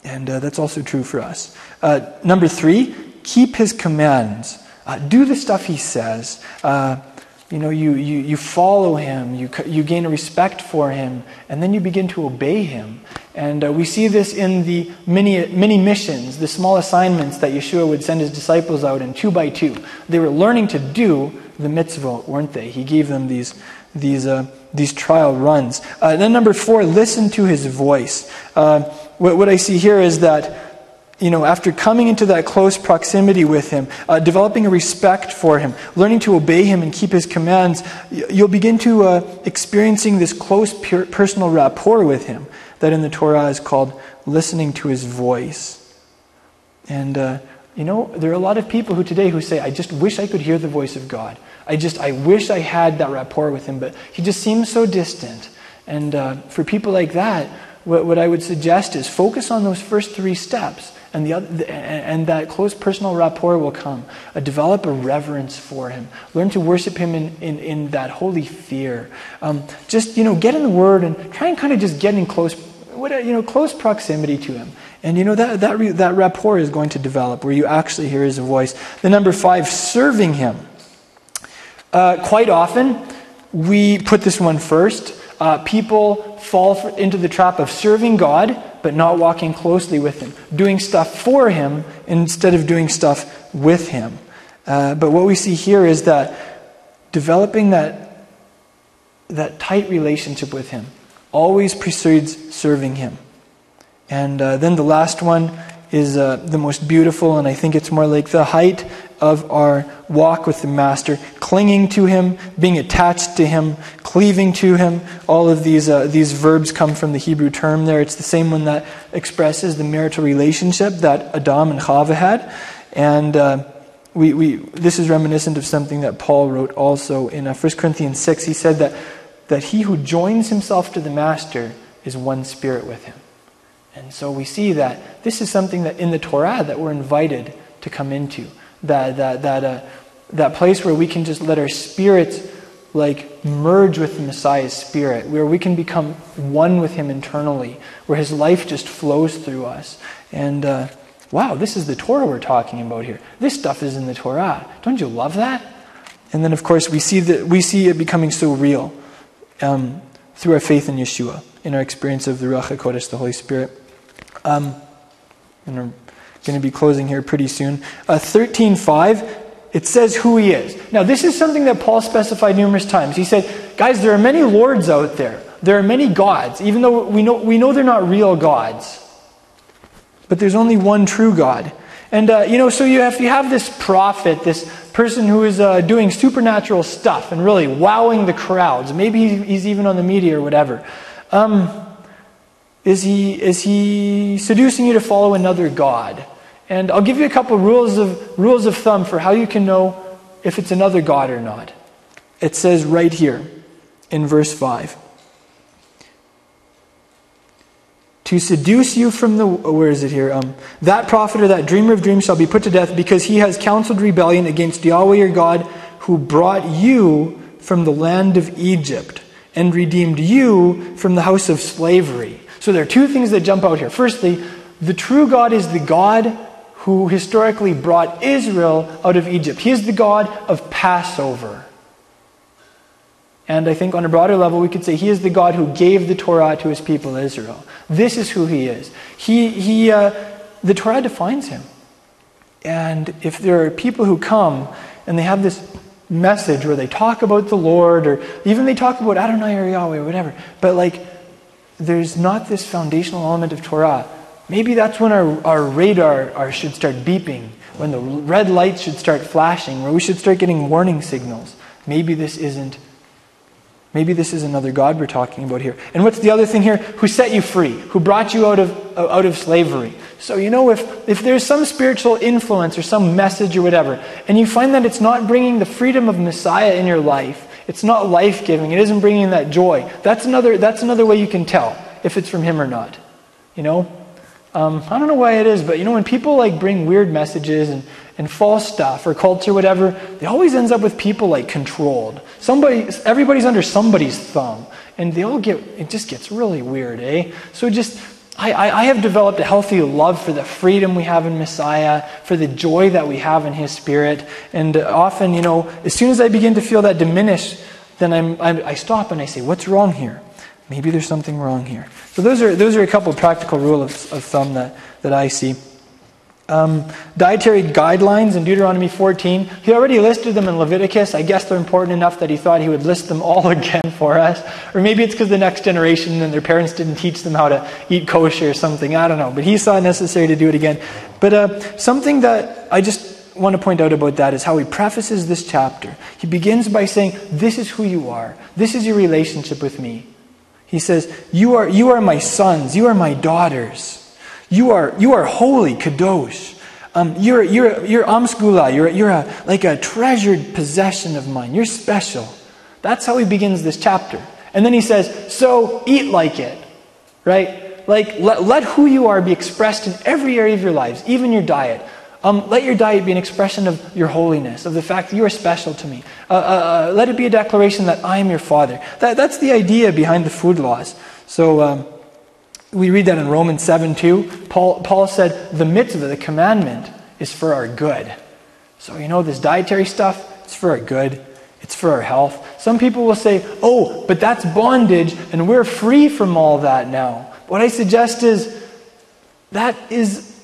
And uh, that's also true for us. Uh, number three, keep his commands. Uh, do the stuff he says. Uh, you know, you, you, you follow him, you, you gain respect for him, and then you begin to obey him. And uh, we see this in the many, many missions, the small assignments that Yeshua would send his disciples out in two by two. They were learning to do the mitzvah, weren't they? He gave them these, these, uh, these trial runs. Uh, then, number four, listen to his voice. Uh, what, what I see here is that you know, after coming into that close proximity with Him, uh, developing a respect for Him, learning to obey Him and keep His commands, you'll begin to uh, experiencing this close personal rapport with Him that in the Torah is called listening to His voice. And uh, you know, there are a lot of people who today who say, "I just wish I could hear the voice of God. I just, I wish I had that rapport with Him, but He just seems so distant." And uh, for people like that, what, what I would suggest is focus on those first three steps and, the other, and that close personal rapport will come. Uh, develop a reverence for Him. Learn to worship Him in, in, in that holy fear. Um, just, you know, get in the Word and try and kind of just get in close, what, you know, close proximity to Him. And, you know, that, that, that rapport is going to develop where you actually hear His voice. The number five, serving Him. Uh, quite often, we put this one first. Uh, people fall into the trap of serving God but not walking closely with Him, doing stuff for Him instead of doing stuff with Him. Uh, but what we see here is that developing that, that tight relationship with Him always precedes serving Him. And uh, then the last one is uh, the most beautiful, and I think it's more like the height of our walk with the Master, clinging to Him, being attached to Him, cleaving to Him. All of these, uh, these verbs come from the Hebrew term there. It's the same one that expresses the marital relationship that Adam and Chava had. And uh, we, we, this is reminiscent of something that Paul wrote also in uh, 1 Corinthians 6. He said that, that he who joins himself to the Master is one spirit with Him. And so we see that this is something that in the Torah that we're invited to come into. That, that, that, uh, that place where we can just let our spirits like merge with the Messiah's spirit, where we can become one with him internally, where his life just flows through us. And uh, wow, this is the Torah we're talking about here. This stuff is in the Torah. Don't you love that? And then, of course, we see, that, we see it becoming so real um, through our faith in Yeshua, in our experience of the Ruach HaKodesh, the Holy Spirit. Um, I'm going to be closing here pretty soon. Uh, 13.5, it says who he is. Now, this is something that Paul specified numerous times. He said, guys, there are many lords out there. There are many gods, even though we know, we know they're not real gods. But there's only one true God. And, uh, you know, so you have, you have this prophet, this person who is uh, doing supernatural stuff and really wowing the crowds. Maybe he's even on the media or whatever. Um, is he, is he seducing you to follow another God? And I'll give you a couple rules of, rules of thumb for how you can know if it's another God or not. It says right here in verse 5 to seduce you from the where is it here um, that prophet or that dreamer of dreams shall be put to death because he has counseled rebellion against yahweh your god who brought you from the land of egypt and redeemed you from the house of slavery so there are two things that jump out here firstly the true god is the god who historically brought israel out of egypt he is the god of passover and I think on a broader level, we could say he is the God who gave the Torah to his people Israel. This is who he is. He, he, uh, the Torah defines him. And if there are people who come and they have this message where they talk about the Lord, or even they talk about Adonai or Yahweh or whatever, but like there's not this foundational element of Torah, maybe that's when our, our radar our, should start beeping, when the red lights should start flashing, where we should start getting warning signals. Maybe this isn't Maybe this is another God we're talking about here. And what's the other thing here? Who set you free? Who brought you out of, out of slavery? So, you know, if, if there's some spiritual influence or some message or whatever, and you find that it's not bringing the freedom of Messiah in your life, it's not life giving, it isn't bringing that joy, that's another, that's another way you can tell if it's from Him or not. You know? Um, I don't know why it is, but you know, when people like bring weird messages and, and false stuff or culture, whatever, it always ends up with people like controlled. Somebody, everybody's under somebody's thumb, and they all get. It just gets really weird, eh? So just. I, I, I have developed a healthy love for the freedom we have in Messiah, for the joy that we have in His Spirit. And often, you know, as soon as I begin to feel that diminish, then I'm, I'm, I stop and I say, What's wrong here? Maybe there's something wrong here. So, those are, those are a couple practical rules of, of thumb that, that I see. Um, dietary guidelines in Deuteronomy 14. He already listed them in Leviticus. I guess they're important enough that he thought he would list them all again for us. Or maybe it's because the next generation and their parents didn't teach them how to eat kosher or something. I don't know. But he saw it necessary to do it again. But uh, something that I just want to point out about that is how he prefaces this chapter. He begins by saying, This is who you are, this is your relationship with me. He says, You are, you are my sons, you are my daughters. You are, you are holy, kadosh. Um, you're, you're, you're am segula. You're, you're a, like a treasured possession of mine. You're special. That's how he begins this chapter. And then he says, So eat like it. Right? Like, let, let who you are be expressed in every area of your lives, even your diet. Um, let your diet be an expression of your holiness, of the fact that you are special to me. Uh, uh, uh, let it be a declaration that I am your father. That, that's the idea behind the food laws. So, um, we read that in Romans 7 2. Paul, Paul said, the mitzvah, the commandment, is for our good. So, you know, this dietary stuff, it's for our good, it's for our health. Some people will say, oh, but that's bondage, and we're free from all that now. What I suggest is that is,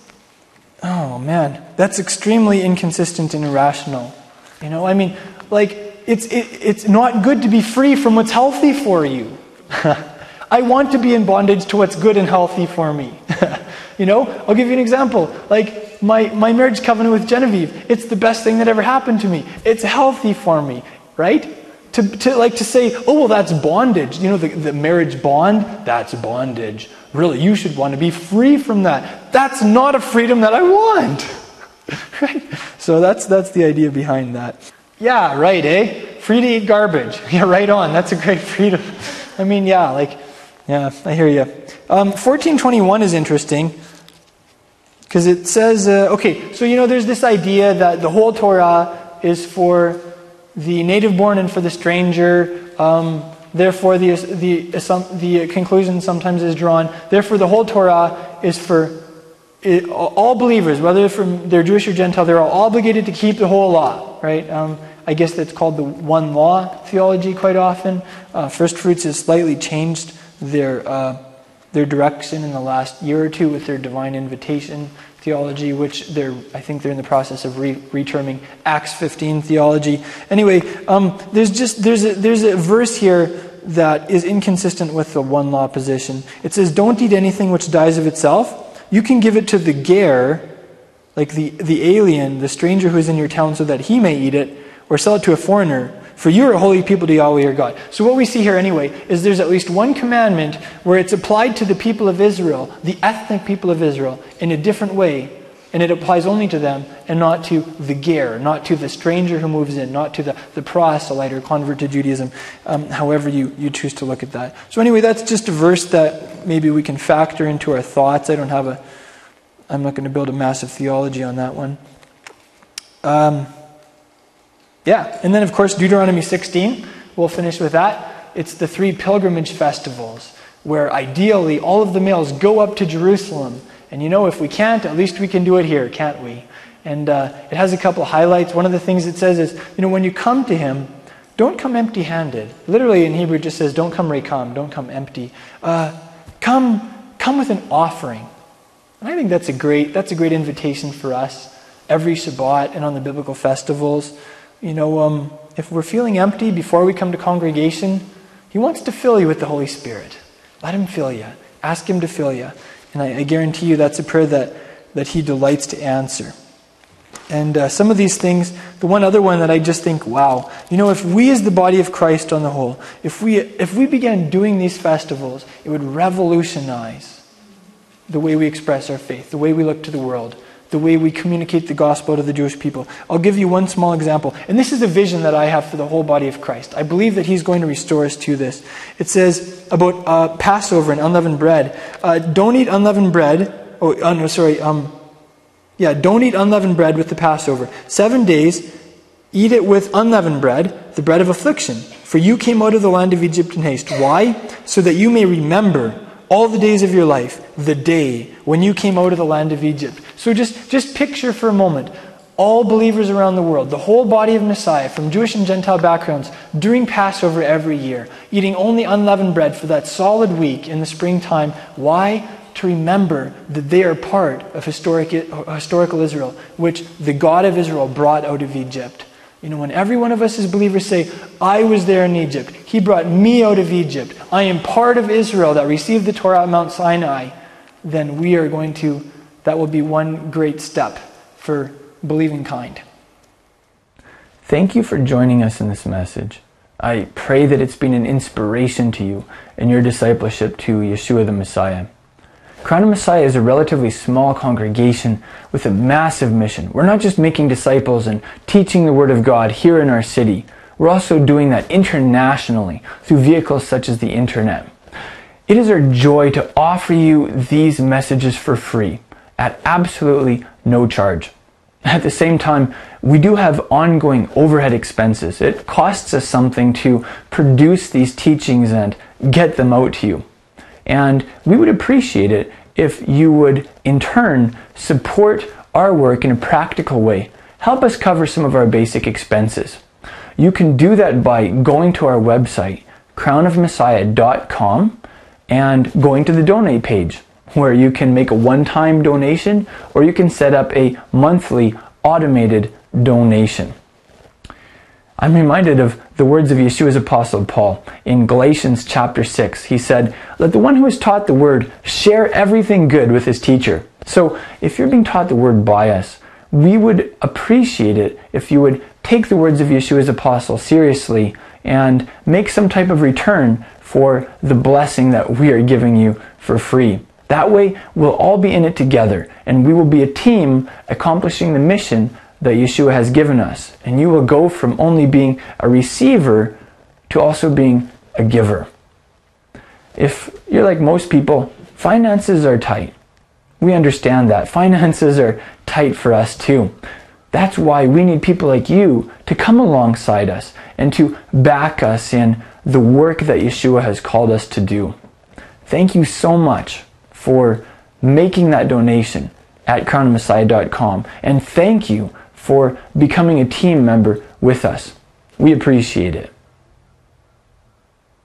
oh man, that's extremely inconsistent and irrational. You know, I mean, like, it's, it, it's not good to be free from what's healthy for you. I want to be in bondage to what's good and healthy for me. you know, I'll give you an example. Like my, my marriage covenant with Genevieve, it's the best thing that ever happened to me. It's healthy for me, right? To, to like to say, oh well, that's bondage. You know, the, the marriage bond, that's bondage. Really, you should want to be free from that. That's not a freedom that I want. right? So that's that's the idea behind that. Yeah, right, eh? Free to eat garbage. Yeah, right on. That's a great freedom. I mean, yeah, like yeah, I hear you. Um, 1421 is interesting because it says, uh, okay, so you know, there's this idea that the whole Torah is for the native born and for the stranger. Um, therefore, the, the, the conclusion sometimes is drawn. Therefore, the whole Torah is for it, all believers, whether from they're Jewish or Gentile, they're all obligated to keep the whole law, right? Um, I guess that's called the one law theology quite often. Uh, First fruits is slightly changed their, uh, their direction in the last year or two with their divine invitation theology, which they're, I think they're in the process of re- reterming Acts 15 theology. Anyway, um, there's just there's a, there's a verse here that is inconsistent with the one law position. It says, "Don't eat anything which dies of itself. You can give it to the ger, like the the alien, the stranger who is in your town, so that he may eat it, or sell it to a foreigner." For you are a holy people to Yahweh your God. So, what we see here anyway is there's at least one commandment where it's applied to the people of Israel, the ethnic people of Israel, in a different way And it applies only to them and not to the ger, not to the stranger who moves in, not to the, the proselyte or convert to Judaism, um, however you, you choose to look at that. So, anyway, that's just a verse that maybe we can factor into our thoughts. I don't have a, I'm not going to build a massive theology on that one. Um, yeah, and then of course, Deuteronomy 16, we'll finish with that. It's the three pilgrimage festivals where ideally all of the males go up to Jerusalem and you know, if we can't, at least we can do it here, can't we? And uh, it has a couple highlights. One of the things it says is, you know, when you come to him, don't come empty handed. Literally in Hebrew, it just says, don't come rekam, don't come empty. Uh, come, come with an offering. And I think that's a great, that's a great invitation for us every Shabbat and on the biblical festivals. You know, um, if we're feeling empty before we come to congregation, He wants to fill you with the Holy Spirit. Let Him fill you. Ask Him to fill you. And I, I guarantee you that's a prayer that, that He delights to answer. And uh, some of these things, the one other one that I just think, wow, you know, if we as the body of Christ on the whole, if we, if we began doing these festivals, it would revolutionize the way we express our faith, the way we look to the world, the way we communicate the gospel to the Jewish people. I'll give you one small example. And this is a vision that I have for the whole body of Christ. I believe that He's going to restore us to this. It says about uh, Passover and unleavened bread. Uh, don't eat unleavened bread. Oh, uh, no, sorry. Um, yeah, don't eat unleavened bread with the Passover. Seven days, eat it with unleavened bread, the bread of affliction. For you came out of the land of Egypt in haste. Why? So that you may remember all the days of your life, the day when you came out of the land of Egypt. So just, just picture for a moment all believers around the world, the whole body of Messiah, from Jewish and Gentile backgrounds, during Passover every year, eating only unleavened bread for that solid week in the springtime. Why? To remember that they are part of historic, historical Israel, which the God of Israel brought out of Egypt. You know, when every one of us as believers say, I was there in Egypt, He brought me out of Egypt, I am part of Israel that received the Torah at Mount Sinai, then we are going to, that will be one great step for believing kind. Thank you for joining us in this message. I pray that it's been an inspiration to you in your discipleship to Yeshua the Messiah. Crown of Messiah is a relatively small congregation with a massive mission. We're not just making disciples and teaching the Word of God here in our city. We're also doing that internationally through vehicles such as the internet. It is our joy to offer you these messages for free at absolutely no charge. At the same time, we do have ongoing overhead expenses. It costs us something to produce these teachings and get them out to you. And we would appreciate it if you would, in turn, support our work in a practical way. Help us cover some of our basic expenses. You can do that by going to our website, crownofmessiah.com, and going to the donate page, where you can make a one time donation or you can set up a monthly automated donation. I'm reminded of the words of Yeshua's apostle Paul in Galatians chapter 6. He said, Let the one who is taught the word share everything good with his teacher. So if you're being taught the word by us, we would appreciate it if you would take the words of Yeshua's apostle seriously and make some type of return for the blessing that we are giving you for free. That way, we'll all be in it together and we will be a team accomplishing the mission that Yeshua has given us. And you will go from only being a receiver to also being a giver. If you're like most people, finances are tight. We understand that. Finances are tight for us too. That's why we need people like you to come alongside us and to back us in the work that Yeshua has called us to do. Thank you so much for making that donation at crownmessiah.com. And thank you for becoming a team member with us. We appreciate it.